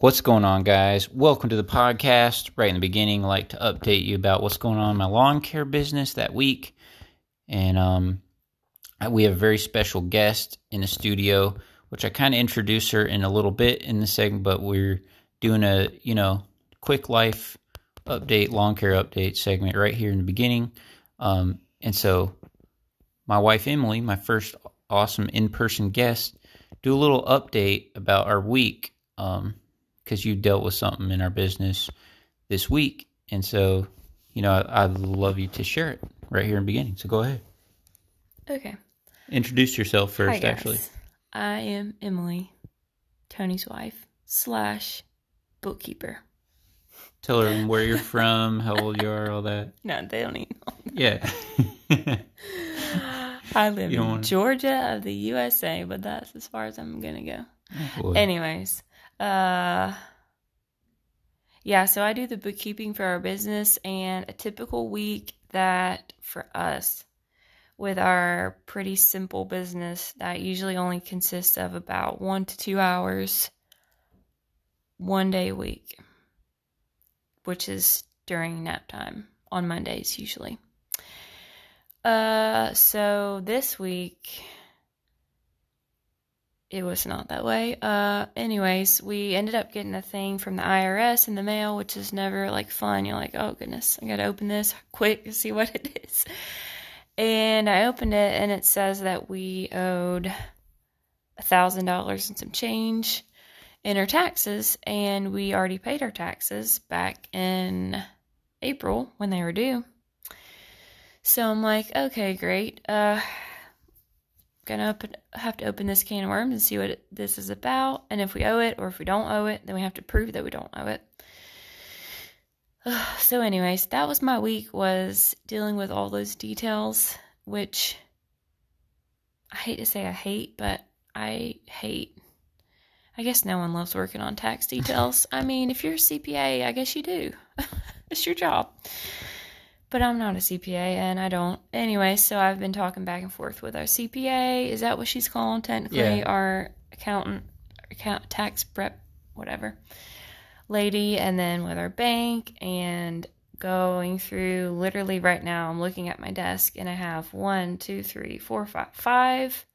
What's going on, guys? Welcome to the podcast. Right in the beginning, I like to update you about what's going on in my lawn care business that week. And um, we have a very special guest in the studio, which I kind of introduce her in a little bit in the segment, but we're doing a, you know, quick life update, lawn care update segment right here in the beginning. Um, and so my wife Emily, my first awesome in person guest, do a little update about our week because you dealt with something in our business this week. And so, you know, I, would love you to share it right here in the beginning. So go ahead. Okay. Introduce yourself first, Hi, actually. I am Emily, Tony's wife, slash bookkeeper. Tell her where you're from, how old you are, all that. No, they don't even know. Yeah. I live in wanna... Georgia of the USA, but that's as far as I'm gonna go. Oh, Anyways, uh, yeah. So I do the bookkeeping for our business, and a typical week that for us with our pretty simple business that usually only consists of about one to two hours, one day a week, which is during nap time on Mondays usually. Uh, so this week it was not that way. Uh, anyways, we ended up getting a thing from the IRS in the mail, which is never like fun. You're like, oh goodness, I gotta open this quick to see what it is. And I opened it, and it says that we owed a thousand dollars and some change in our taxes, and we already paid our taxes back in April when they were due. So I'm like, okay, great. Uh, gonna open, have to open this can of worms and see what it, this is about. And if we owe it or if we don't owe it, then we have to prove that we don't owe it. so, anyways, that was my week was dealing with all those details, which I hate to say I hate, but I hate. I guess no one loves working on tax details. I mean, if you're a CPA, I guess you do. it's your job but I'm not a CPA and I don't. Anyway, so I've been talking back and forth with our CPA. Is that what she's calling technically? Yeah. Our accountant, account tax prep, whatever lady, and then with our bank and going through literally right now. I'm looking at my desk and I have one, two, three, four, five, five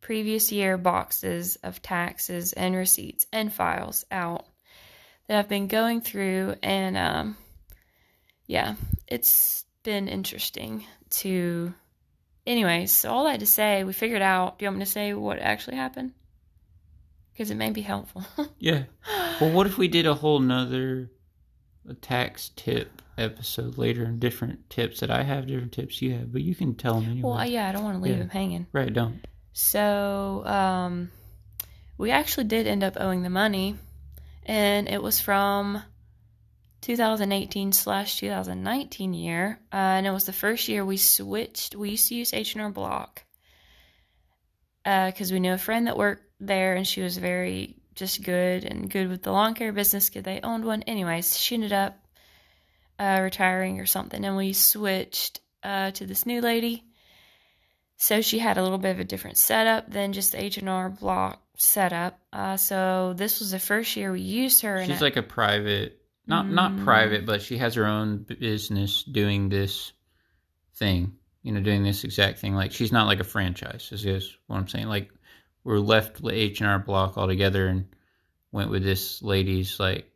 previous year boxes of taxes and receipts and files out that I've been going through and um yeah, it's been interesting to. Anyways, so all that to say, we figured out. Do you want me to say what actually happened? Because it may be helpful. yeah. Well, what if we did a whole nother tax tip episode later and different tips that I have, different tips you have, but you can tell them anyway. Well, yeah, I don't want to leave yeah. them hanging. Right, don't. So, um, we actually did end up owing the money, and it was from 2018 slash 2019 year, uh, and it was the first year we switched. We used to use H&R Block because uh, we knew a friend that worked there, and she was very just good and good with the lawn care business because they owned one. Anyways, she ended up uh, retiring or something, and we switched uh, to this new lady. So she had a little bit of a different setup than just the H&R Block setup. Uh, so this was the first year we used her. She's like a private not mm. not private, but she has her own business doing this thing. You know, doing this exact thing. Like she's not like a franchise. Is this what I'm saying? Like we're left H and R Block altogether and went with this lady's like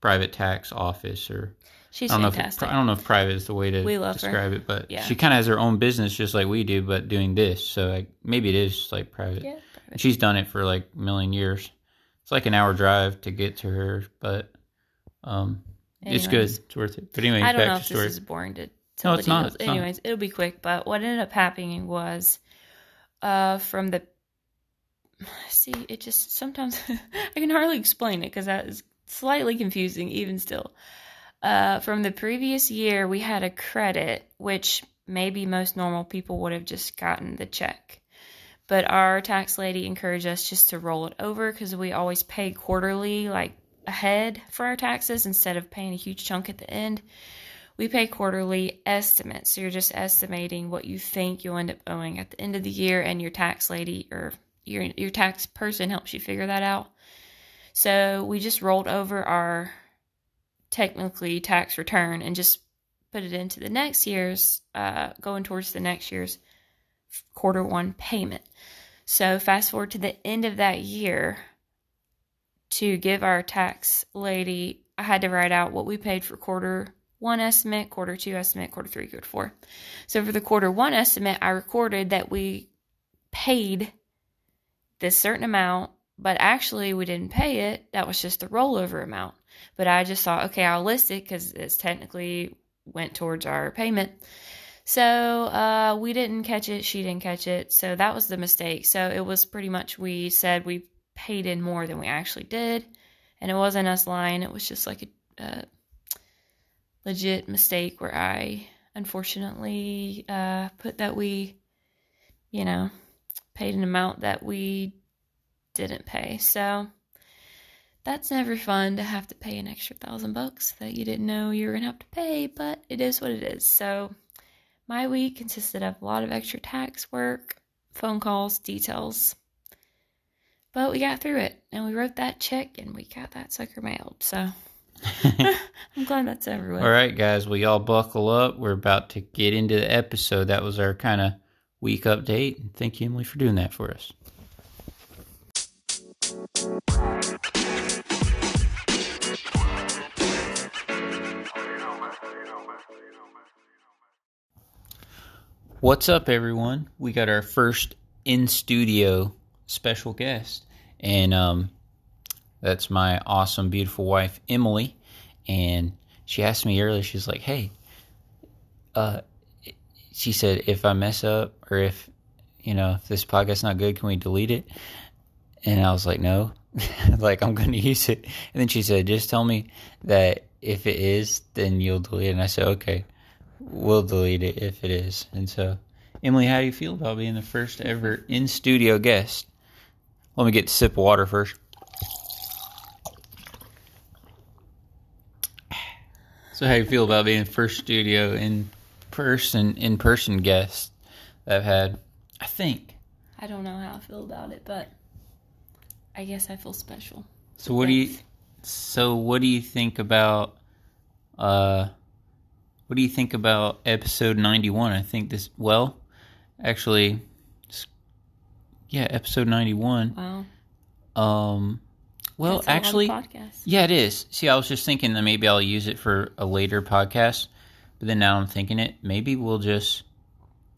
private tax office or She's I don't fantastic. Know if, I don't know if private is the way to describe her. it, but yeah. she kind of has her own business just like we do, but doing this. So like, maybe it is like private. Yeah, private. She's done it for like a million years. It's like an hour drive to get to her, but um, it's good. It's worth it. But anyway, I don't know if story. this is boring to tell no, it's not, it's Anyways, not. it'll be quick. But what ended up happening was, uh, from the see, it just sometimes I can hardly explain it because that is slightly confusing even still. Uh, from the previous year, we had a credit, which maybe most normal people would have just gotten the check. But our tax lady encouraged us just to roll it over because we always pay quarterly, like ahead for our taxes instead of paying a huge chunk at the end. We pay quarterly estimates. So you're just estimating what you think you'll end up owing at the end of the year, and your tax lady or your your tax person helps you figure that out. So we just rolled over our technically tax return and just put it into the next year's, uh, going towards the next year's quarter one payment. So fast forward to the end of that year to give our tax lady, I had to write out what we paid for quarter one estimate, quarter two estimate, quarter three, quarter four. So for the quarter one estimate, I recorded that we paid this certain amount, but actually we didn't pay it. That was just the rollover amount. But I just thought, okay, I'll list it because it's technically went towards our payment. So uh, we didn't catch it. She didn't catch it. So that was the mistake. So it was pretty much we said we paid in more than we actually did. And it wasn't us lying. It was just like a, a legit mistake where I unfortunately uh, put that we, you know, paid an amount that we didn't pay. So that's never fun to have to pay an extra thousand bucks that you didn't know you were to have to pay, but it is what it is. So my week consisted of a lot of extra tax work, phone calls, details. But we got through it and we wrote that check and we got that sucker mailed. So I'm glad that's over with. All right, guys. Well, y'all buckle up. We're about to get into the episode. That was our kind of week update. Thank you, Emily, for doing that for us. What's up, everyone? We got our first in studio special guest, and um, that's my awesome, beautiful wife, Emily. And she asked me earlier, she's like, "Hey, uh, she said, if I mess up or if you know if this podcast's not good, can we delete it?" And I was like, "No, like I'm going to use it." And then she said, "Just tell me that if it is, then you'll delete it." And I said, "Okay." We'll delete it if it is. And so, Emily, how do you feel about being the first ever in studio guest? Let me get a sip of water first. So, how you feel about being the first studio in person in person guest that I've had? I think. I don't know how I feel about it, but I guess I feel special. So, what do you? So, what do you think about? Uh, what do you think about episode ninety one? I think this. Well, actually, yeah, episode ninety one. Wow. Um, well, That's a lot of actually, podcasts. yeah, it is. See, I was just thinking that maybe I'll use it for a later podcast, but then now I'm thinking it. Maybe we'll just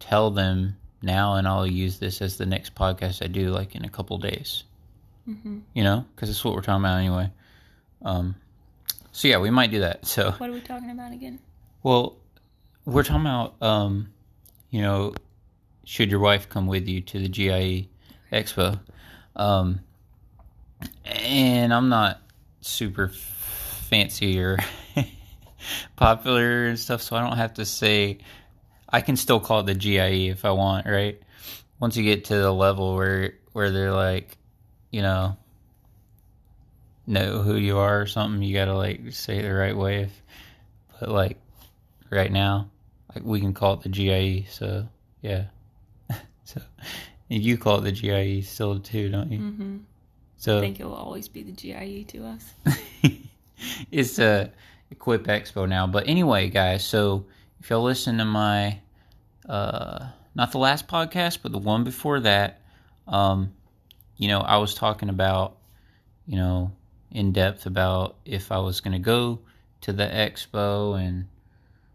tell them now, and I'll use this as the next podcast I do, like in a couple days. hmm You know, because it's what we're talking about anyway. Um, so yeah, we might do that. So What are we talking about again? well, we're talking about, um, you know, should your wife come with you to the GIE Expo? Um, and I'm not super fancy or popular and stuff, so I don't have to say. I can still call it the GIE if I want, right? Once you get to the level where where they're like, you know, know who you are or something, you gotta like say it the right way. If, but like right now, like we can call it the GIE. So yeah, so you call it the GIE still too, don't you? hmm So I think it will always be the GIE to us. it's a Equip Expo now. But anyway, guys, so if y'all listen to my uh not the last podcast, but the one before that, um, you know, I was talking about, you know, in depth about if I was gonna go to the expo and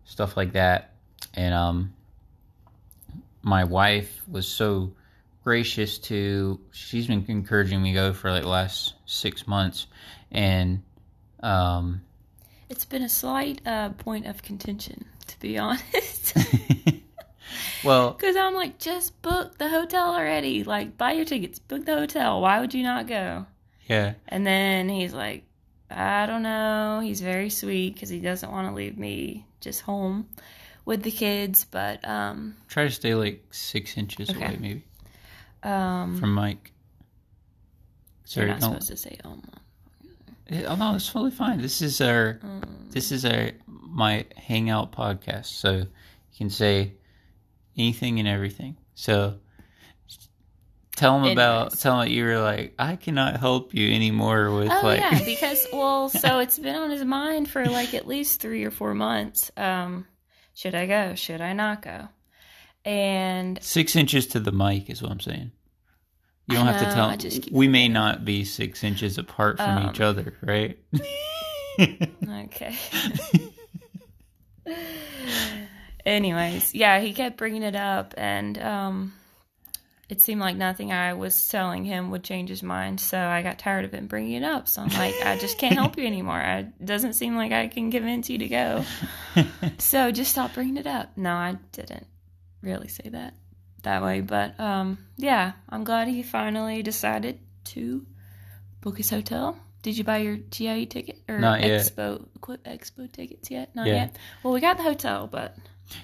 stuff like that. And um my wife was so gracious to she's been encouraging me to go for like the last six months and um It's been a slight uh, point of contention, to be honest. well Because I'm like, just book the hotel already. Like, buy your tickets, book the hotel. Why would you not go? yeah And then he's like, I don't know. He's very sweet because he doesn't want to leave me just home with the kids. But um, try to stay like six inches Okay. away maybe um, from mic you're sorry not don't supposed to say, oh, oh no it's totally fine this is our this is our my hangout podcast so you can say anything and everything so tell him about tell him that you were like I cannot help you anymore with Oh like yeah, because well, so it's been on his mind for like at least three or four months. Um, should I go? Should I not go? And six inches to the mic is what I'm saying. You don't have to tell. We may not be six inches apart from Um, each other, right? okay. Anyways, yeah, he kept bringing it up, and um, it seemed like nothing I was telling him would change his mind. So I got tired of him bringing it up. So I'm like, I just can't help you anymore. It doesn't seem like I can convince you to go. So just stop bringing it up. No, I didn't really say that that way, but um, yeah, I'm glad he finally decided to book his hotel. Did you buy your GIE ticket or Not yet. Expo Equip Expo tickets yet? Not Yeah. yet. Well, we got the hotel, but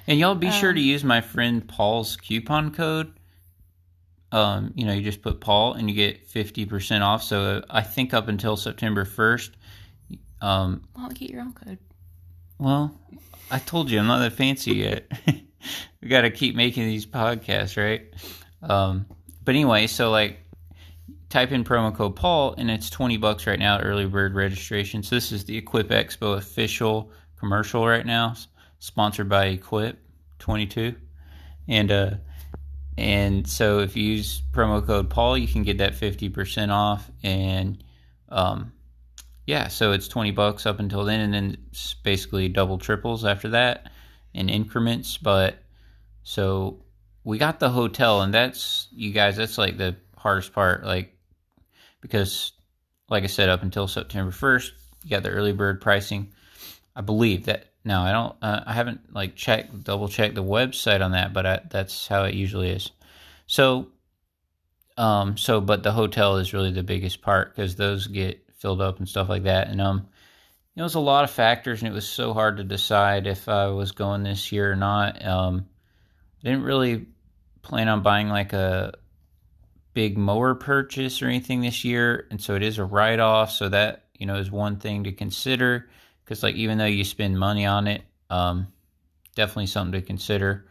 and y'all be sure to Um, use my friend Paul's coupon code. Um, you know, you just put Paul and you get fifty percent off. So uh, I think up until September first. Um, why don't get your own code? well, I told you I'm not that fancy yet. we got to keep making these podcasts, right? Um, but anyway, so like, type in promo code Paul, and it's twenty bucks right now early bird registration. So this is the Equip Expo official commercial right now, sponsored by Equip Twenty Two, and uh, and so if you use promo code Paul, you can get that fifty percent off, and um, yeah, so it's 20 bucks up until then, and then it's basically double triples after that in increments. But so we got the hotel, and that's, you guys, that's like the hardest part. Like, because, like I said, up until September 1st, you got the early bird pricing. I believe that. Now, I don't, uh, I haven't like checked, double checked the website on that, but I, that's how it usually is. So, um, so, but the hotel is really the biggest part because those get filled up and stuff like that. And, um, it was a lot of factors and it was so hard to decide if I was going this year or not. Um, I didn't really plan on buying like a big mower purchase or anything this year. And so it is a write off. So that, you know, is one thing to consider because like, even though you spend money on it, um, definitely something to consider,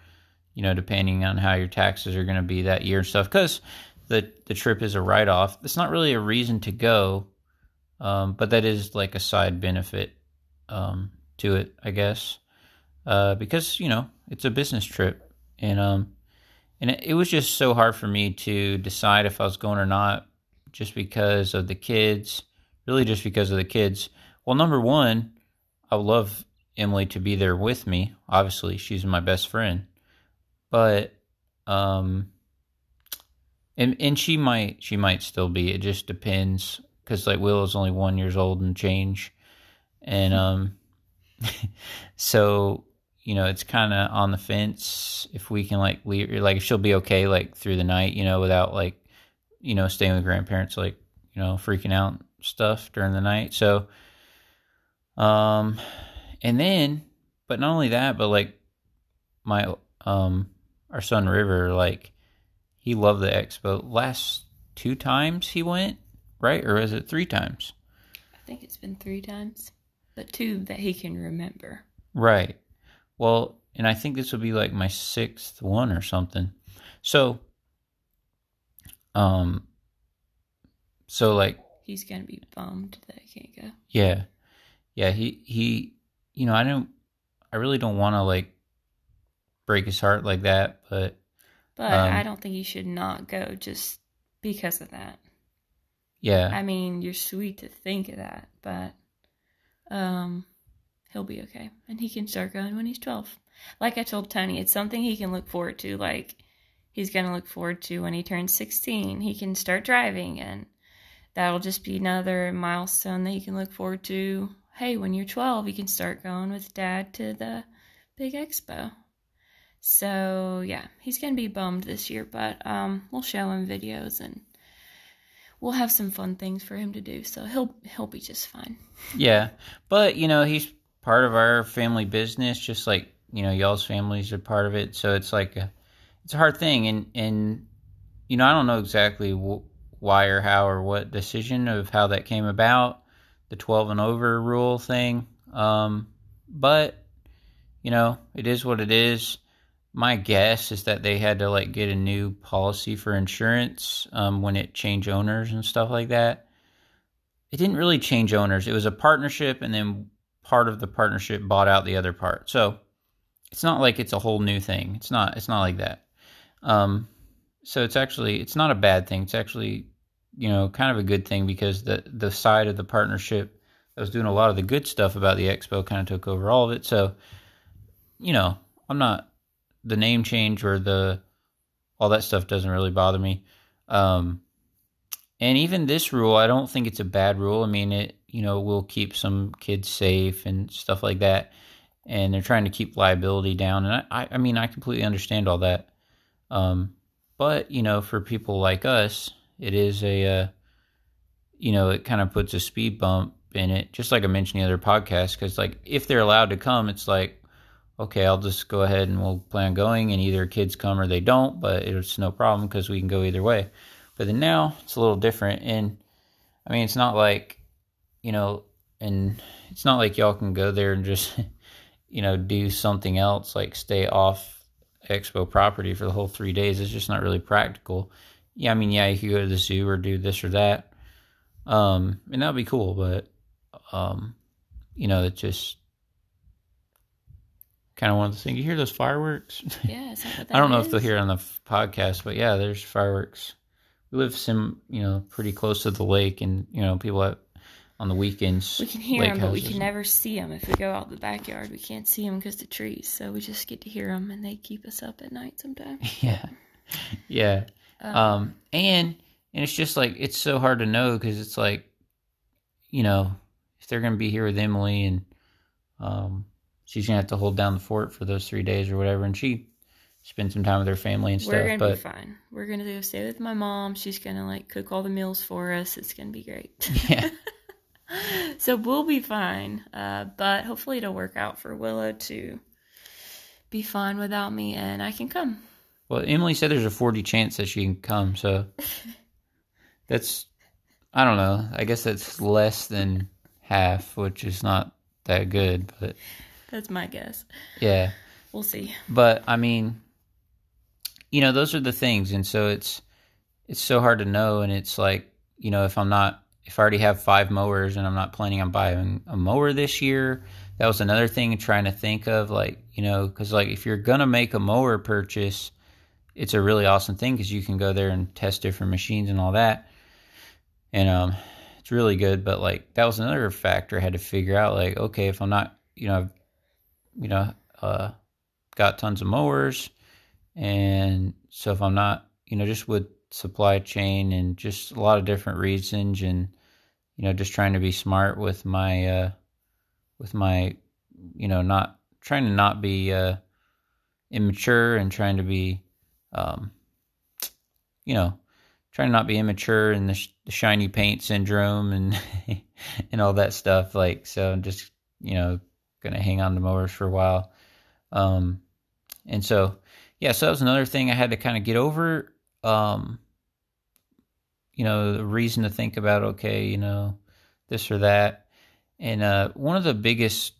you know, depending on how your taxes are going to be that year and stuff. Cause the, the trip is a write off. It's not really a reason to go. Um, but that is like a side benefit um, to it, I guess, uh, because you know it's a business trip, and um, and it, it was just so hard for me to decide if I was going or not, just because of the kids, really just because of the kids. Well, number one, I would love Emily to be there with me. Obviously, she's my best friend, but um, and and she might she might still be. It just depends because like Willow's only one years old and change, and um, so you know it's kind of on the fence if we can like leave like if she'll be okay like through the night, you know, without like you know staying with grandparents like you know freaking out stuff during the night. So, um, and then but not only that, but like my um our son River like he loved the expo last two times he went right? Or is it three times? I think it's been three times, but two that he can remember. Right. Well, and I think this will be like my sixth one or something. So, um, so like, He's gonna be bummed that he can't go. yeah, yeah, he, he, you know, I don't, I really don't want to like break his heart like that, but But Um, I don't think you should not go just because of that. Yeah, I mean, you're sweet to think of that, but um, he'll be okay, and he can start going when he's twelve. Like I told Tony, it's something he can look forward to. Like he's gonna look forward to when he turns sixteen. He can start driving, and that'll just be another milestone that he can look forward to. Hey, when you're twelve, you can start going with Dad to the big expo. So yeah, he's gonna be bummed this year, but um, we'll show him videos and we'll have some fun things for him to do. So he'll he'll be just fine. yeah. But you know, he's part of our family business, just like you know, y'all's families are part of it. So it's like a, it's a hard thing, and and you know, I don't know exactly wh- why or how or what decision of how that came about, the twelve and over rule thing. Um, but you know, it is what it is. My guess is that they had to like get a new policy for insurance um, when it changed owners and stuff like that. It didn't really change owners. It was a partnership, and then part of the partnership bought out the other part. So it's not like it's a whole new thing. It's not. It's not like that. Um, so it's actually it's not a bad thing. It's actually you know kind of a good thing because the the side of the partnership that was doing a lot of the good stuff about the expo kind of took over all of it. So you know I'm not the name change or the all that stuff doesn't really bother me. Um, and even this rule, I don't think it's a bad rule. I mean, it you know will keep some kids safe and stuff like that. And they're trying to keep liability down, and I, I mean, I completely understand all that. Um, but you know, for people like us, it is a, uh, you know, it kind of puts a speed bump in it. Just like I mentioned the other podcast, because like if they're allowed to come, it's like okay, I'll just go ahead and we'll plan going, and either kids come or they don't, but it's no problem because we can go either way. But then now it's a little different, and I mean, it's not like, you know, and it's not like y'all can go there and just, you know, do something else like stay off expo property for the whole three days. It's just not really practical. Yeah, I mean, yeah, you could go to the zoo or do this or that, um, and that'd be cool, but, um, you know, it just kind of one of the things. You hear those fireworks? Yeah, I don't know is? if they'll hear it on the podcast, but yeah, there's fireworks. We live some, you know, pretty close to the lake, and you know, people at, on the weekends. We can hear them, but we can never see them. If we go out the backyard, we can't see them because the trees. So we just get to hear them, and they keep us up at night sometimes. Yeah, yeah. Um, um and and it's just like it's so hard to know because it's like, you know, if they're gonna be here with Emily and um she's gonna have to hold down the fort for those three days or whatever, and she spend some time with her family and stuff. We're gonna but... be fine. We're gonna go stay with my mom. She's gonna like cook all the meals for us. It's gonna be great. Yeah. so we'll be fine. Uh, but hopefully it'll work out for Willow to be fine without me, and I can come. Well, Emily said there's a forty chance that she can come, so that's I don't know. I guess that's less than half, which is not that good, but that's my guess. Yeah. We'll see. But I mean, you know, those are the things, and so it's it's so hard to know, and it's like you know, if I'm not if I already have five mowers and I'm not planning on buying a mower this year, that was another thing trying to think of, like you know, because like if you're gonna make a mower purchase, it's a really awesome thing because you can go there and test different machines and all that, and um, it's really good. But like that was another factor I had to figure out, like okay, if I'm not, you know, you know, uh, got tons of mowers. And so if I'm not, you know, just with supply chain and just a lot of different reasons and, you know, just trying to be smart with my, uh, with my, you know, not trying to not be, uh, immature and trying to be, um, you know, trying to not be immature and the, sh- the shiny paint syndrome and, and all that stuff. Like, so just, you know, going to hang on to mowers for a while. Um, and so, yeah, so that was another thing I had to kind of get over. Um, you know, the reason to think about, okay, you know, this or that. And uh, one of the biggest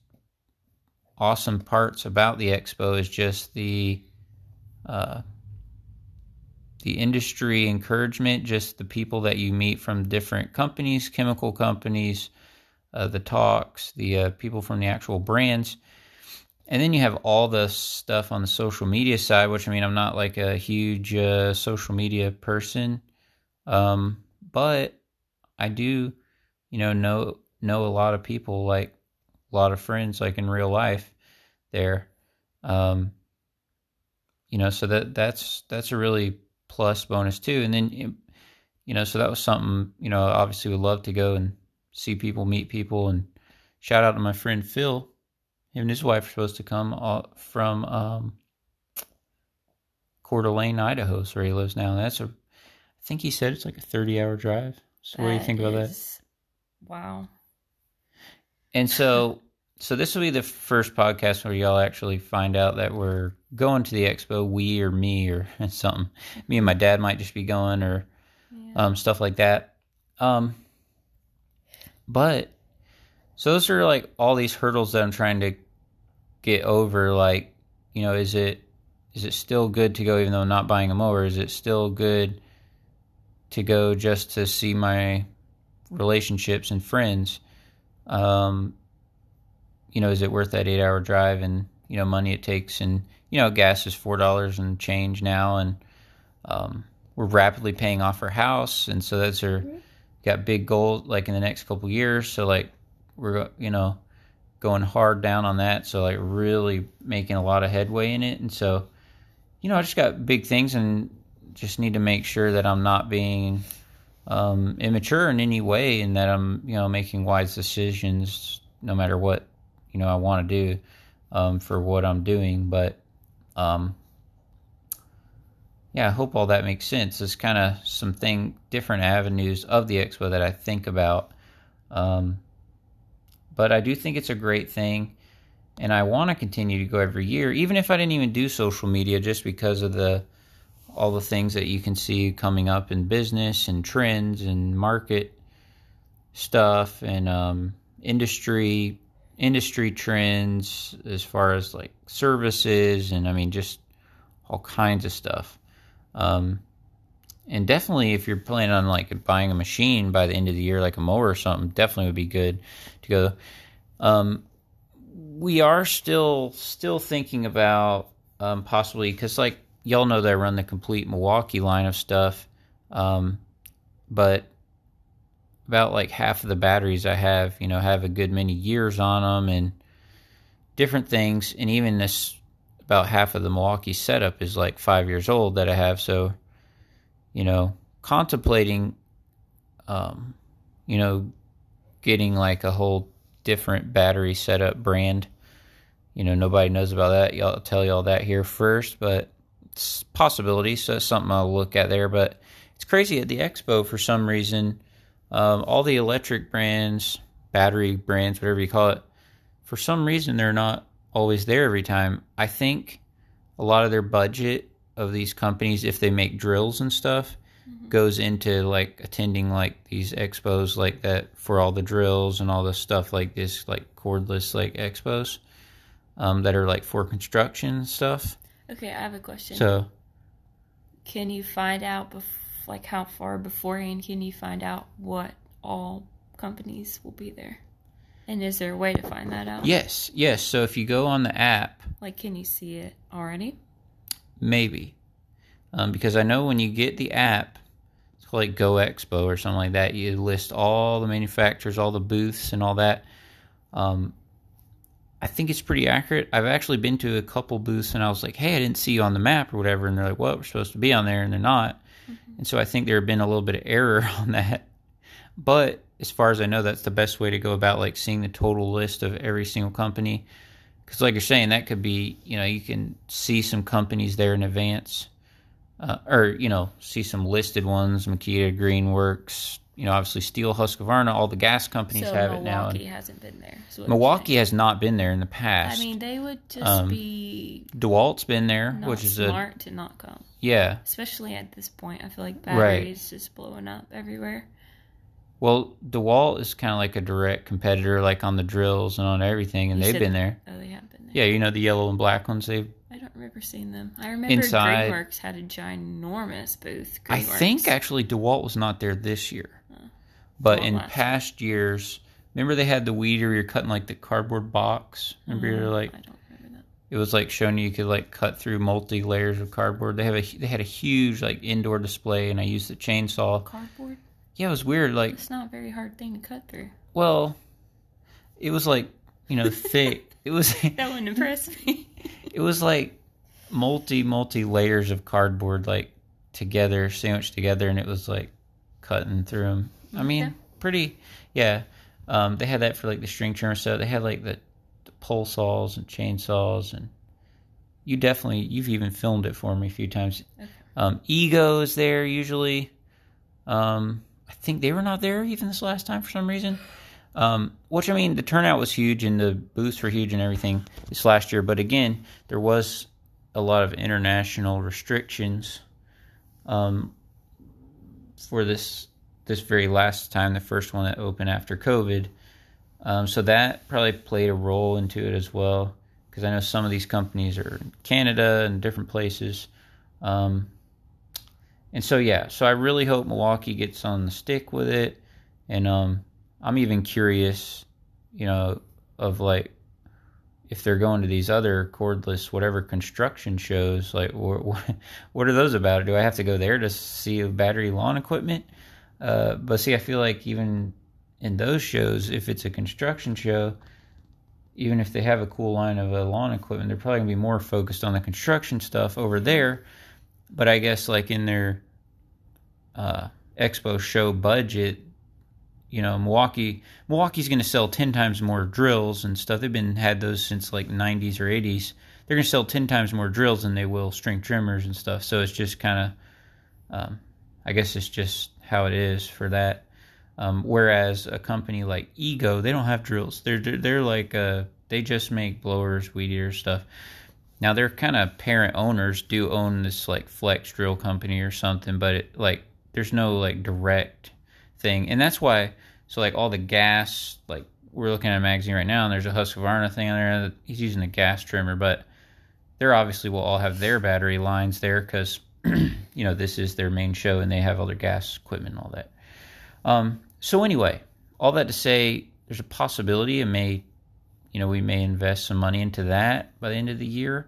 awesome parts about the expo is just the uh, the industry encouragement, just the people that you meet from different companies, chemical companies, uh, the talks, the uh, people from the actual brands. And then you have all the stuff on the social media side, which I mean, I'm not like a huge uh, social media person, um, but I do, you know, know know a lot of people, like a lot of friends, like in real life, there. Um, you know, so that that's that's a really plus bonus too. And then, you know, so that was something, you know, obviously would love to go and see people, meet people, and shout out to my friend Phil. Him and his wife are supposed to come uh, from um, Coeur d'Alene, Idaho, so where he lives now. That's a, I think he said it's like a thirty-hour drive. So that what do you think is, about that? Wow. And so, so this will be the first podcast where y'all actually find out that we're going to the expo. We or me or something. Me and my dad might just be going, or yeah. um, stuff like that. Um, but so those are like all these hurdles that I'm trying to get over. Like, you know, is it is it still good to go even though I'm not buying a mower? Is it still good to go just to see my relationships and friends? Um, you know, is it worth that eight hour drive and, you know, money it takes? And, you know, gas is $4 and change now. And, um, we're rapidly paying off our house. And so that's our, got big goals like in the next couple years. So like we're, you know, going hard down on that. So like really making a lot of headway in it. And so, you know, I just got big things and just need to make sure that I'm not being um, immature in any way and that I'm, you know, making wise decisions no matter what, you know, I want to do um, for what I'm doing. But, um, yeah, I hope all that makes sense. It's kind of some thing, different avenues of the expo that I think about. Um, but I do think it's a great thing and I want to continue to go every year, even if I didn't even do social media, just because of the all the things that you can see coming up in business and trends and market stuff and um, industry industry trends as far as like services and I mean just all kinds of stuff. Um, and definitely if you're planning on like buying a machine by the end of the year, like a mower or something, definitely would be good to go. Um, we are still still thinking about um, possibly because like y'all know that I run the complete Milwaukee line of stuff, um, but about like half of the batteries I have, you know, have a good many years on them and different things, and even this about half of the Milwaukee setup is like five years old that I have, so you know, contemplating, um, you know, getting like a whole different battery setup brand. You know, nobody knows about that. Y'all tell y'all that here first, but it's possibility. So it's something I'll look at there. But it's crazy at the expo for some reason. Um, all the electric brands, battery brands, whatever you call it, for some reason they're not always there every time. I think a lot of their budget of these companies, if they make drills and stuff, goes into like attending like these expos like that for all the drills and all the stuff like this like cordless like expos um, that are like for construction stuff. Okay, I have a question. So can you find out bef- like how far beforehand can you find out what all companies will be there? And is there a way to find that out? yes, yes. So if you go on the app, Like can you see it already? maybe um, because I know when you get the app, it's called like Go Expo or something like that. You list all the manufacturers, all the booths, and all that. Um, I think it's pretty accurate. I've actually been to a couple booths and I was like, "Hey, I didn't see you on the map or whatever," and they're like, "Well, we're supposed to be on there," and they're not. And so I think there have been a little bit of error on that. But as far as I know, that's the best way to go about like seeing the total list of every single company. Because, like you're saying, that could be, you know, you can see some companies there in advance, uh, or you know, see some listed ones: Makita, Greenworks, you know, obviously Stihl, Husqvarna. All the gas companies so have it now. Milwaukee hasn't been there. Milwaukee has not been there in the past. I mean, they would just Um, be Dewalt's been there, which is a smart to not come. yeah. Especially at this point, I feel like Right. batteries just blowing up everywhere. Well, DeWalt is kind of like a direct competitor, like on the drills and on everything, and You they've said- been there. Oh, they have been there. Yeah, you know the yellow and black ones. They, I don't remember seeing them. I remember Inside- Greenworks had a ginormous booth. I think actually DeWalt was not there this year, but in past years, remember they had the weeder. You're cutting like the cardboard box. Remember you're Mm, like I don't remember that. it was like showing you could like cut through multi layers of cardboard. They have a they had a huge like indoor display, and I used the chainsaw. Cardboard? Yeah, it was weird. Like It's not a very hard thing to cut through. well, it was like you know thick. It was That wouldn't impress me. it was like multi multi layers of cardboard like together sandwiched together and it was like cutting through them i mean Okay. pretty yeah um, they had that for like the string trimmer stuff they had like the, the pole saws and chainsaws and you definitely you've even filmed it for me a few times Okay. um, ego is there usually um, i think they were not there even this last time for some reason um, which I mean, the turnout was huge and the booths were huge and everything this last year. But again, there was a lot of international restrictions um, for this this very last time, the first one that opened after COVID. Um, so that probably played a role into it as well. because I know some of these companies are in Canada and different places. Um, and so yeah, so I really hope Milwaukee gets on the stick with it, and um, I'm even curious, you know, of like if they're going to these other cordless whatever construction shows, like what what are those about? Do I have to go there to see battery lawn equipment? Uh, but see, I feel like even in those shows, if it's a construction show, even if they have a cool line of uh, lawn equipment, they're probably gonna be more focused on the construction stuff over there. But I guess like in their uh, expo show budget, you know, Milwaukee Milwaukee's going to sell 10 times more drills and stuff. They've been had those since like 90s or 80s. They're going to sell 10 times more drills than they will string trimmers and stuff. So it's just kind of um, I guess it's just how it is for that. Um, whereas a company like Ego, they don't have drills. They're they're, they're like uh, they just make blowers, weed eater stuff. Now their kind of parent owners do own this like flex drill company or something, but it, like there's no like direct thing, and that's why. So like all the gas, like we're looking at a magazine right now, and there's a Husqvarna thing on there. He's using a gas trimmer, but they're obviously will all have their battery lines there because you know this is their main show, and they have all their gas equipment and all that. Um, so anyway, all that to say, there's a possibility it may, you know, we may invest some money into that by the end of the year.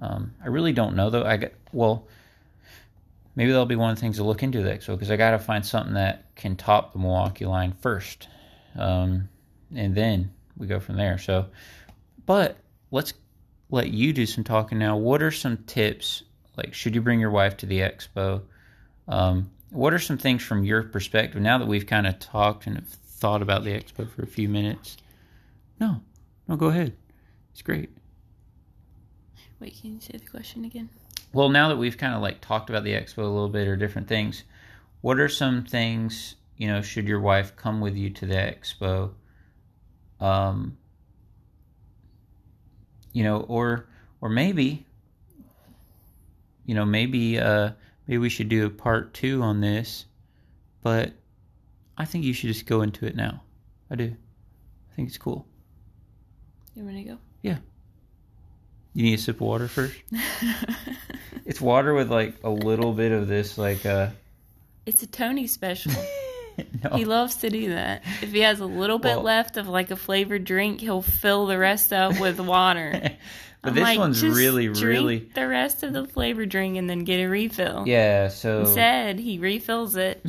Um, I really don't know though. I got well maybe that'll be one of the things to look into the expo because I got to find something that can top the Milwaukee line first, um, and then we go from there. So, but let's let you do some talking now. What are some tips? Like, should you bring your wife to the expo? Um, what are some things from your perspective now that we've kind of talked and have thought about the expo for a few minutes? No, no, go ahead. It's great. Wait, can you say the question again? well, now that we've kind of like talked about the expo a little bit or different things, what are some things you know? Should your wife come with you to the expo? Um, you know, or or maybe, you know, maybe uh, maybe we should do a part two on this, but I think you should just go into it now. I do. I think it's cool. You want to go? Yeah. You need a sip of water first. it's water with like a little bit of this, like uh. It's a Tony special. no. He loves to do that. If he has a little bit Well- left of like a flavored drink, he'll fill the rest up with water. but I'm this like, one's "Just really, really. the rest of the flavored drink and then get a refill. Yeah. So. Instead, he refills it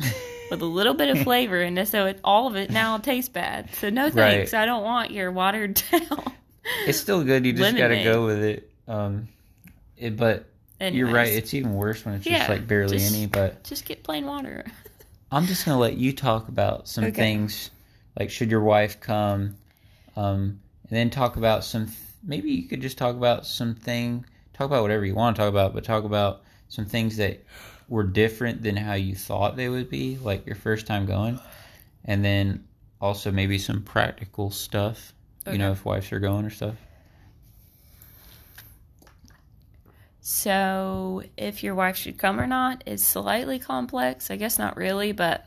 with a little bit of flavor, and so it all of it now tastes bad. So no thanks. I don't want your watered down. It's still good. You just got to go with it. Um, it, but you're right. It's even worse when it's Yeah, just like barely just- any. But just get plain water. I'm just gonna let you talk about some Okay. things, like should your wife come, um, and then talk about some. Maybe you could just talk about something. Talk about whatever you want to talk about, but talk about some things that were different than how you thought they would be, like your first time going, and then also maybe some practical stuff. You know, if wives are going or stuff. So, if your wife should come or not is slightly complex. I guess not really, but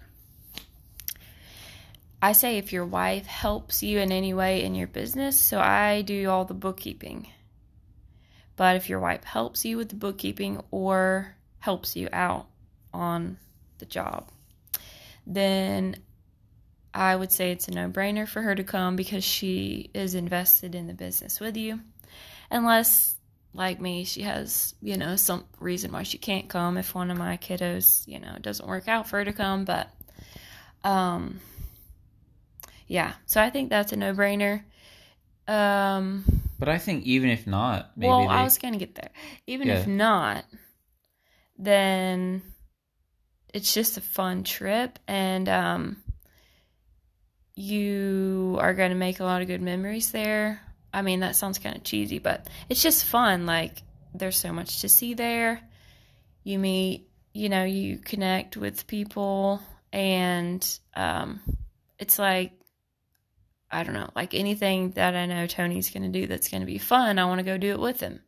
I say if your wife helps you in any way in your business, so I do all the bookkeeping. But if your wife helps you with the bookkeeping or helps you out on the job, then I would say it's a no brainer for her to come because she is invested in the business with you. Unless like me, she has, you know, some reason why she can't come if one of my kiddos, you know, doesn't work out for her to come. But, um, yeah, so I think that's a no brainer. Um, But I think even if not, maybe well, they, I was going to get there. Even if not, then it's just a fun trip and, um, you are going to make a lot of good memories there. I mean, that sounds kind of cheesy, but it's just fun. Like, there's so much to see there. You meet, you know, you connect with people, and um, it's like, I don't know, like anything that I know Tony's going to do that's going to be fun, I want to go do it with him.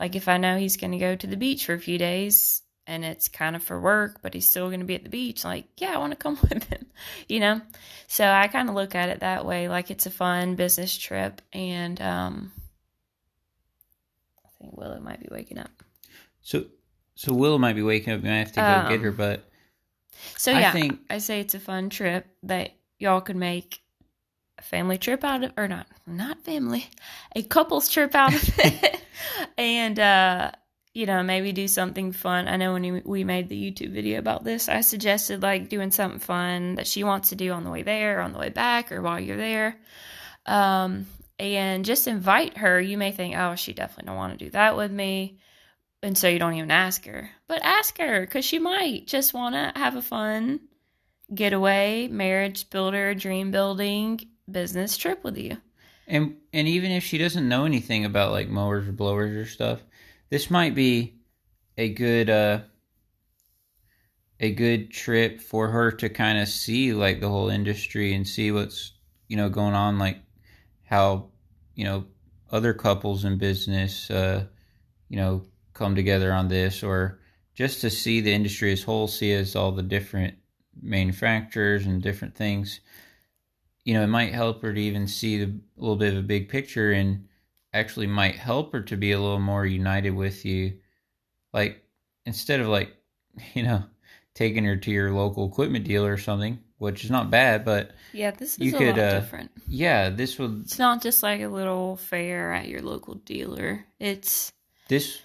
Like, if I know he's going to go to the beach for a few days and it's kind of for work, but he's still going to be at the beach, like, yeah, I want to come with him, you know? So I kind of look at it that way, like it's a fun business trip, and um, I think Willow might be waking up. So, so Willow might be waking up. Might have to go get Um, her, but So I yeah, think- I say it's a fun trip that y'all could make a family trip out of, or not, not family, a couples trip out of it, and uh, you know maybe do something fun. I know when we made the YouTube video about this, I suggested like doing something fun that she wants to do on the way there, on the way back, or while you're there. Um, and just invite her. You may think, oh, she definitely don't want to do that with me and so you don't even ask her. But ask her because she might just want to have a fun getaway, marriage builder, dream building business trip with you. and and even if she doesn't know anything about like mowers or blowers or stuff, this might be a good uh a good trip for her to kind of see like the whole industry and see what's you know going on like how you know other couples in business uh you know come together on this or just to see the industry as whole see as all the different manufacturers and different things. You know it might help her to even see a little bit of a big picture and actually might help her to be a little more united with you like instead of like you know taking her to your local equipment dealer or something which is not bad but Yeah, this is You a could, lot uh, different. yeah this would It's not just like a little fair at your local dealer. It's this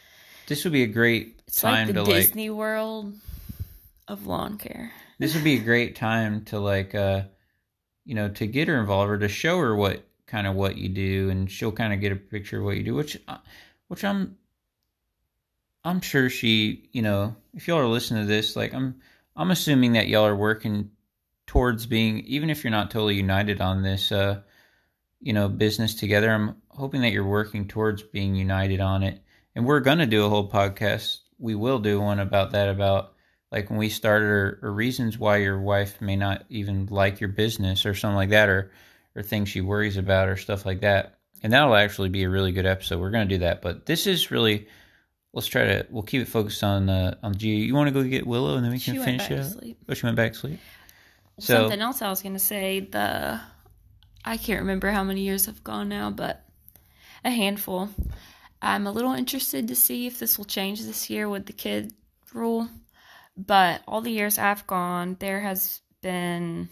this would be a great it's time like the to like Disney World of lawn care. this would be a great time to like uh you know to get her involved or to show her what kind of what you do and she'll kind of get a picture of what you do which uh, which i'm i'm sure she you know if y'all are listening to this like i'm i'm assuming that y'all are working towards being even if you're not totally united on this uh you know business together i'm hoping that you're working towards being united on it. And we're going to do a whole podcast we will do one about that about like when we started or, or reasons why your wife may not even like your business or something like that or or things she worries about or stuff like that and that'll actually be a really good episode we're going to do that but this is really let's try to we'll keep it focused on uh on G. you want to go get willow and then we can finish it to sleep. oh she went back to sleep so Something else I was gonna say, the I can't remember how many years have gone now, but a handful. I'm a little interested to see if this will change this year with the kid rule. But all the years I've gone, there has been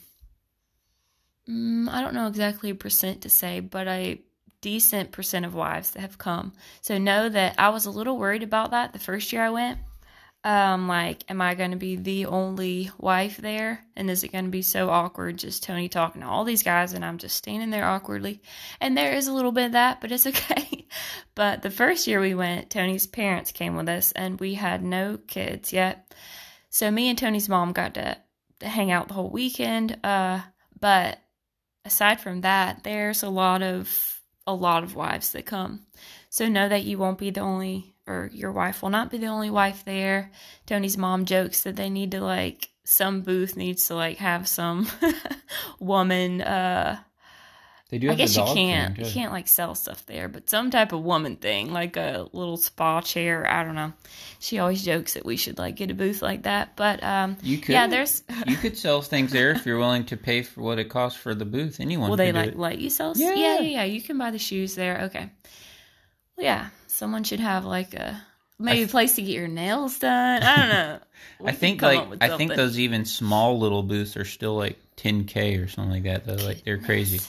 mm, I don't know exactly a percent to say, but a decent percent of wives that have come. So know that I was a little worried about that the first year I went. Um, like, am I going to be the only wife there? And is it going to be so awkward just Tony talking to all these guys and I'm just standing there awkwardly? And there is a little bit of that, but it's okay. but the first year we went, Tony's parents came with us and we had no kids yet. So me and Tony's mom got to, hang out the whole weekend. Uh, but aside from that, there's a lot of a lot of wives that come. So know that you won't be the only or your wife will not be the only wife there. Tony's mom jokes that they need to like some booth needs to like have some woman uh they do I guess you can't you can't like sell stuff there, but some type of woman thing, like a little spa chair, I don't know. She always jokes that we should like get a booth like that. But um you could yeah, there's you could sell things there if you're willing to pay for what it costs for the booth anyone Will they like it. let you sell? Yeah. yeah, yeah, yeah. You can buy the shoes there. Okay. Well, yeah. Someone should have like a maybe a place to get your nails done. I don't know. We I think like I think those even small little booths are still like 10k or something like that. Though like they're crazy.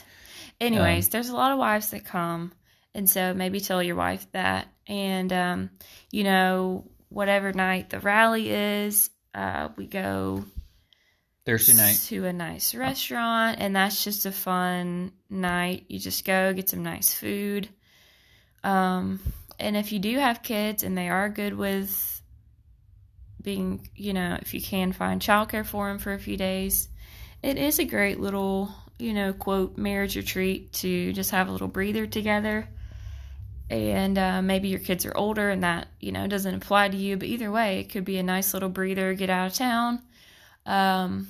Anyways, Um, there's a lot of wives that come, and so maybe tell your wife that, and um, you know, whatever night the rally is, uh, we go Thursday night. to a nice restaurant, and that's just a fun night. You just go get some nice food. Um, and if you do have kids and they are good with being, you know, if you can find childcare for them for a few days, it is a great little, you know, quote, marriage retreat to just have a little breather together. And uh, maybe your kids are older and that, you know, doesn't apply to you. But either way, it could be a nice little breather, get out of town. Um,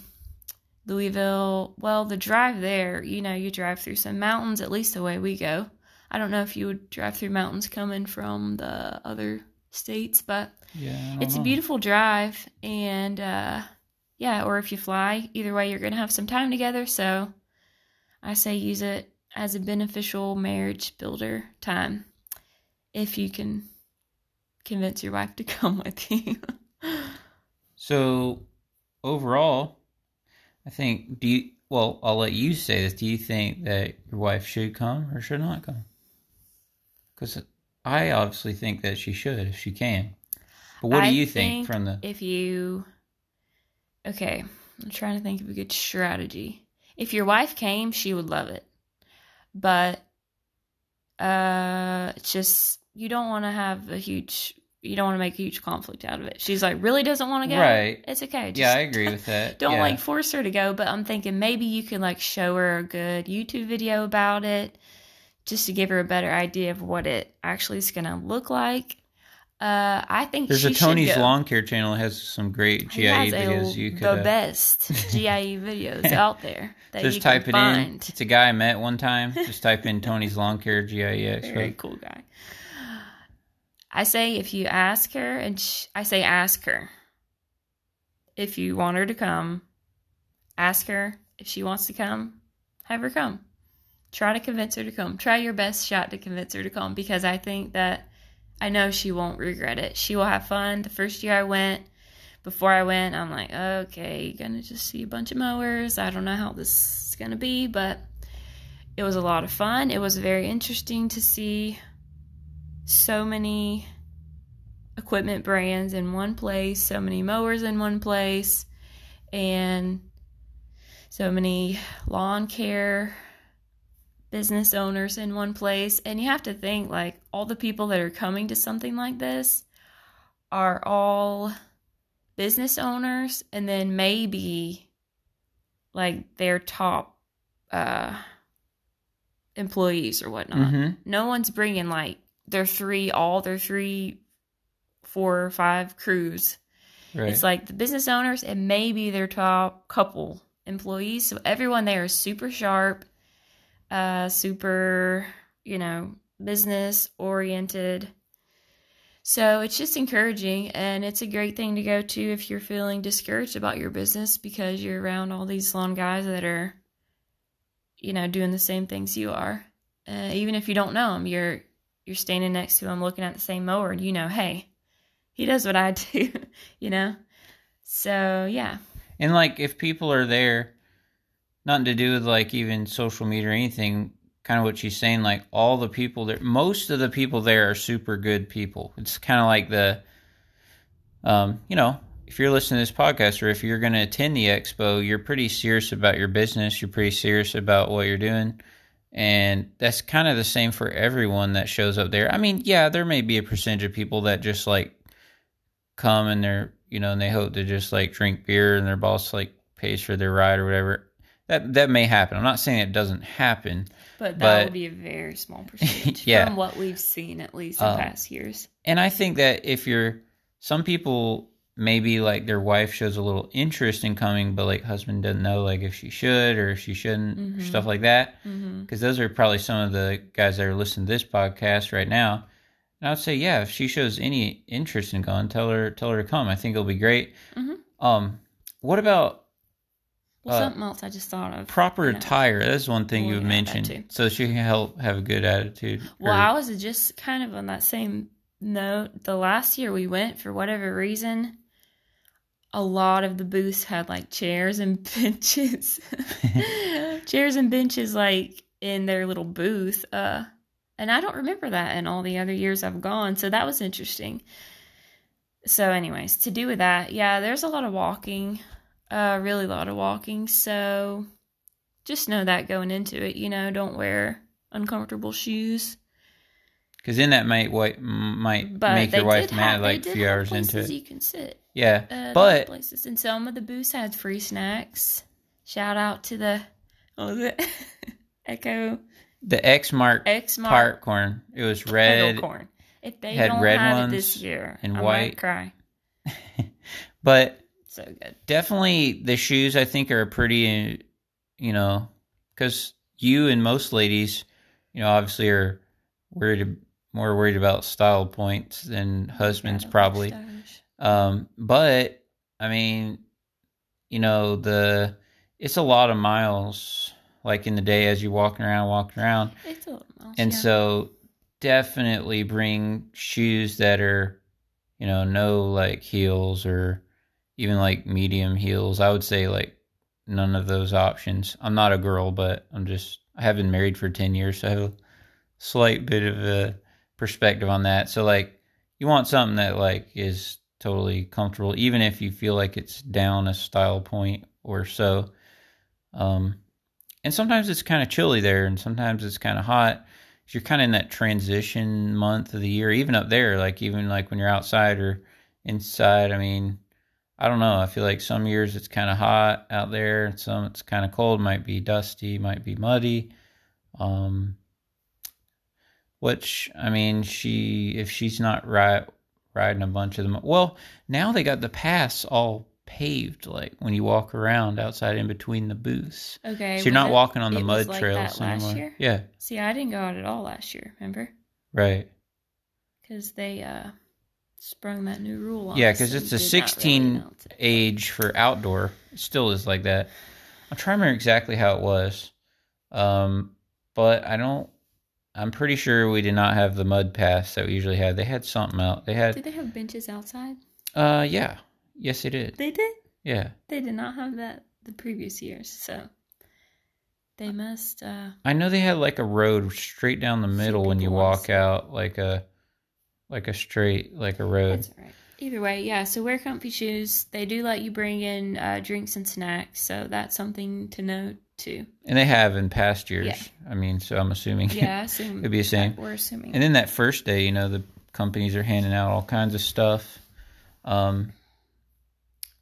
Louisville, well, the drive there, you know, you drive through some mountains, at least the way we go. I don't know if you would drive through mountains coming from the other states, but Yeah. It's a beautiful drive. And uh, yeah, or if you fly, either way, you're going to have some time together. So I say use it as a beneficial marriage builder time if you can convince your wife to come with you. So overall, I think do you well, I'll let you say this. Do you think that your wife should come or should not come? Cuz I obviously think that she should if she can. But what I do you think, from the if you okay i'm trying to think of a good strategy if your wife came she would love it but uh it's just you don't want to have a huge you don't want to make a huge conflict out of it she's like really doesn't want to go Right. it's okay just Yeah, I agree with that. don't yeah. like force her to go but i'm thinking maybe you can like show her a good youtube video about it just to give her a better idea of what it actually is going to look like uh i think There's a Tony's. Lawn Care channel that has some great GIE has a- videos you could the uh, best GIE videos out there that just you type can it in. It's a guy I met one time. Just type in Tony's Lawn Care GIE Very cool guy. I say if you ask her, and sh- I say ask her if you want her to come. Ask her if she wants to come. Have her come. Try to convince her to come. Try your best shot to convince her to come because I think that I know she won't regret it. She will have fun. The first year I went, before I went, I'm like, okay, you're gonna just see a bunch of mowers. I don't know how this is gonna be, but it was a lot of fun. It was very interesting to see so many equipment brands in one place, so many mowers in one place, and so many lawn care business owners in one place. And you have to think like all the people that are coming to something like this are all business owners and then maybe like their top uh employees or whatnot hmm no one's bringing like their three all their three four or five crews Right. it's like the business owners and maybe their top couple employees so everyone there is super sharp uh super you know business oriented. So it's just encouraging and it's a great thing to go to if you're feeling discouraged about your business because you're around all these lawn guys that are you know doing the same things you are. Uh, even if you don't know them you're you're standing next to him looking at the same mower and you know hey he does what i do you know? So yeah. And like if people are there, nothing to do with like even social media or anything, kind of what she's saying, like all the people there most of the people there are super good people. It's kinda like the um, you know, if you're listening to this podcast or if you're gonna attend the expo, you're pretty serious about your business, you're pretty serious about what you're doing. And that's kind of the same for everyone that shows up there. I mean, yeah, there may be a percentage of people that just like come and they're you know and they hope to just like drink beer and their boss like pays for their ride or whatever that that may happen i'm not saying it doesn't happen but that But- would be a very small percentage Yeah. from what we've seen at least in Um, past years and i think that if you're some people maybe like their wife shows a little interest in coming but like husband doesn't know like if she should or if she shouldn't or Mhm. stuff like that because those are probably some of the guys that are listening to this podcast right now. And I would say, yeah, if she shows any interest in going, tell her tell her to come. I think it'll be great. Mhm. Um, what about well uh, something else i just thought of proper attire? That's one thing you mentioned, so she can help have a good attitude. Well, or- I was just kind of on that same note. The last year we went, for whatever reason, a lot of the booths had like chairs and benches, chairs and benches like in their little booth. Uh, and I don't remember that in all the other years I've gone, so that was interesting. So, anyways, to do with that, yeah, there's a lot of walking, uh, really a lot of walking. So, just know that going into it, you know, don't wear uncomfortable shoes. Because then that might wi- might But make your wife mad have, like a few hours into it. You can sit. Yeah, Uh, but places and some of the booths had free snacks. Shout out to the what was it? Echo the Exmark X Mark popcorn. It was red, corn. If they had don't red have it this year, and I white. might cry. but So good. definitely the shoes I think are pretty, you know, because you and most ladies, you know, obviously are worried more worried about style points than husbands Yeah, probably. Um, but I mean, you know, the it's a lot of miles like in the day as you're walking around, walking around. It's a little mouse, And yeah. so definitely bring shoes that are you know, no like heels or even like medium heels. I would say like none of those options. I'm not a girl, but I'm just I have been married for 10 years, so I have a slight bit of a perspective on that. So like you want something that like is totally comfortable even if you feel like it's down a style point or so. Um and sometimes it's kind of chilly there and sometimes it's kind of hot. You're kind of in that transition month of the year, even up there, like even like when you're outside or inside. I mean, I don't know. I feel like some years it's kind of hot out there, some it's kind of cold, might be dusty, might be muddy. Um, which I mean, she if she's not right riding a bunch of them, well, now they got the paths all paved, like when you walk around outside in between the booths. Okay. So you're not it- walking on the mud like trails anymore. year? Yeah, See, I didn't go out at all last year, remember? right. Because they uh sprung that new rule on Yeah, because it's a 16 really age for outdoor. It still is like that. I'm trying to remember exactly how it was, um, but I don't. I'm pretty sure we did not have the mud pass that we usually had. They had something out. They had. Did they have benches outside? uh, yeah, yes, they did. They did. Yeah, They did not have that the previous years, so they must. uh I know they had like a road straight down the middle when you walk out, like a, like a straight, like a road. That's all right. Either way, yeah. So wear comfy shoes. They do let you bring in uh, drinks and snacks, so that's something to note too. And they have in past years. Yeah. I mean, so I'm assuming. Yeah, I assume It'd be the same. We're assuming. And then that first day, you know, the companies are handing out all kinds of stuff. Um,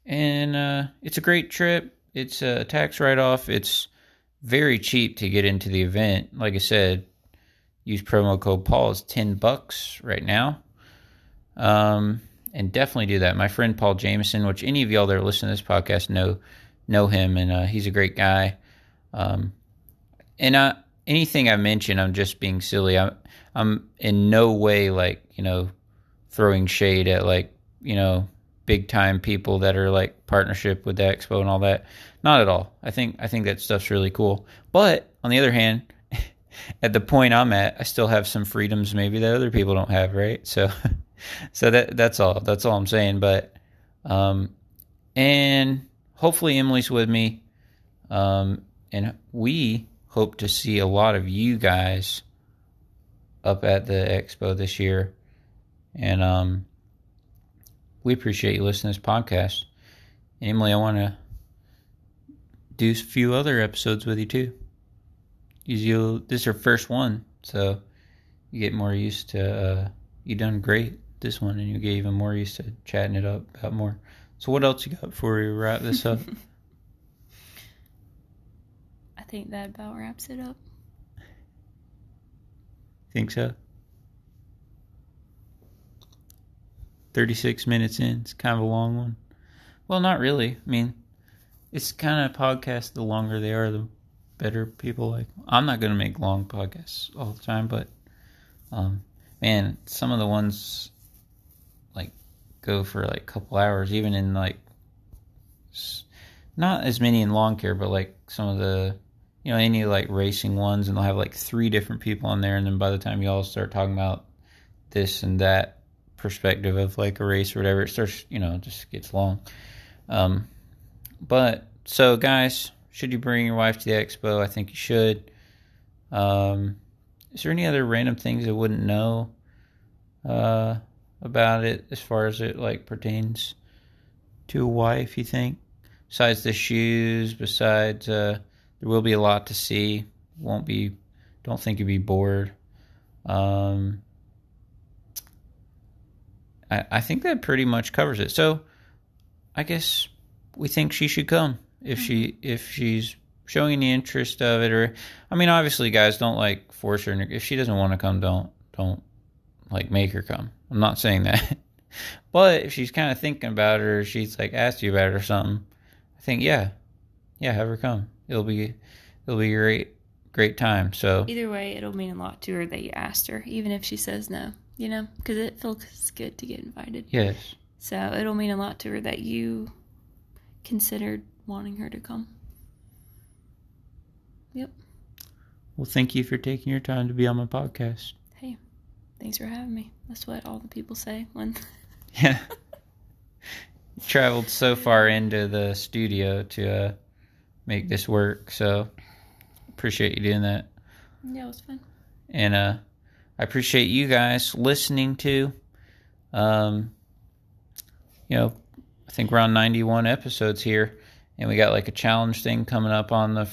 and uh, it's a great trip. It's a tax write off. It's very cheap to get into the event. Like I said, use promo code Paul. It's 10 bucks right now. Um, and definitely do that. My friend Paul Jameson, which any of y'all that are listening to this podcast know know him, and uh, he's a great guy. Um, and uh, anything I mention, I'm just being silly. I'm I'm in no way like you know throwing shade at like you know big time people that are like partnership with the expo and all that. Not at all. I think I think that stuff's really cool. But on the other hand, at the point I'm at, I still have some freedoms maybe that other people don't have, right? So so that that's all. That's all I'm saying. But um, and hopefully Emily's with me. Um, and we hope to see a lot of you guys up at the expo this year. And um, we appreciate you listening to this podcast. Emily, I want to do a few other episodes with you too. You, this is your first one, so you get more used to. Uh, you done great this one, and you get even more used to chatting it up about more. So, what else you got before we wrap this up? I think that about wraps it up. Think so? 36 minutes in. It's kind of a long one. Well, not really. I mean, it's kind of a podcast, the longer they are, the better people like. I'm not going to make long podcasts all the time, but um, man, some of the ones go for like a couple hours, even in like not as many in lawn care, but like some of the you know any like racing ones, and they'll have like three different people on there, and then by the time you all start talking about this and that perspective of like a race or whatever, it starts you know just gets long. Um, but so guys, should you bring your wife to the expo? I think you should. Um, is there any other random things I wouldn't know uh, about it as far as it like pertains to a wife? You think, besides the shoes, besides uh, there will be a lot to see. Won't be. Don't think you'll be bored. Um, I I think that pretty much covers it. So, I guess we think she should come if she if she's showing any interest of it or I mean obviously guys don't like force her if she doesn't want to come don't don't like make her come. I'm not saying that. but if she's kind of thinking about it or she's like asked you about it or something, I think yeah. Yeah, have her come. It'll be it'll be a great great time. So Either way, it'll mean a lot to her that you asked her, even if she says no, you know, because it feels good to get invited. yes. So it'll mean a lot to her that you considered wanting her to come. Yep. Well, thank you for taking your time to be on my podcast. Thanks for having me. That's what all the people say when Yeah. You Traveled so far into the studio to uh, make this work, so appreciate you doing that. Yeah, it was fun. And uh, I appreciate you guys listening to. Um, you know, I think we're on 91 episodes here, and we got like a challenge thing coming up on the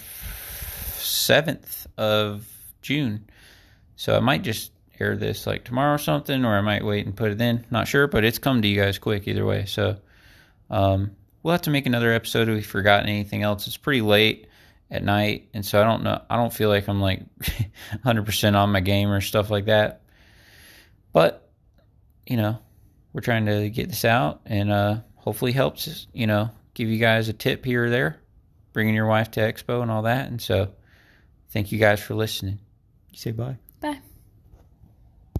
7th of June. So I might just air this like tomorrow or something, or I might wait and put it in. Not sure, but it's come to you guys quick either way. So um, we'll have to make another episode if we've forgotten anything else. It's pretty late at night, and so I don't know. I don't feel like I'm like 100% on my game or stuff like that. But you know, we're trying to get this out, and uh, hopefully helps. You know, give you guys a tip here or there, bringing your wife to expo and all that. And so, thank you guys for listening. You say bye.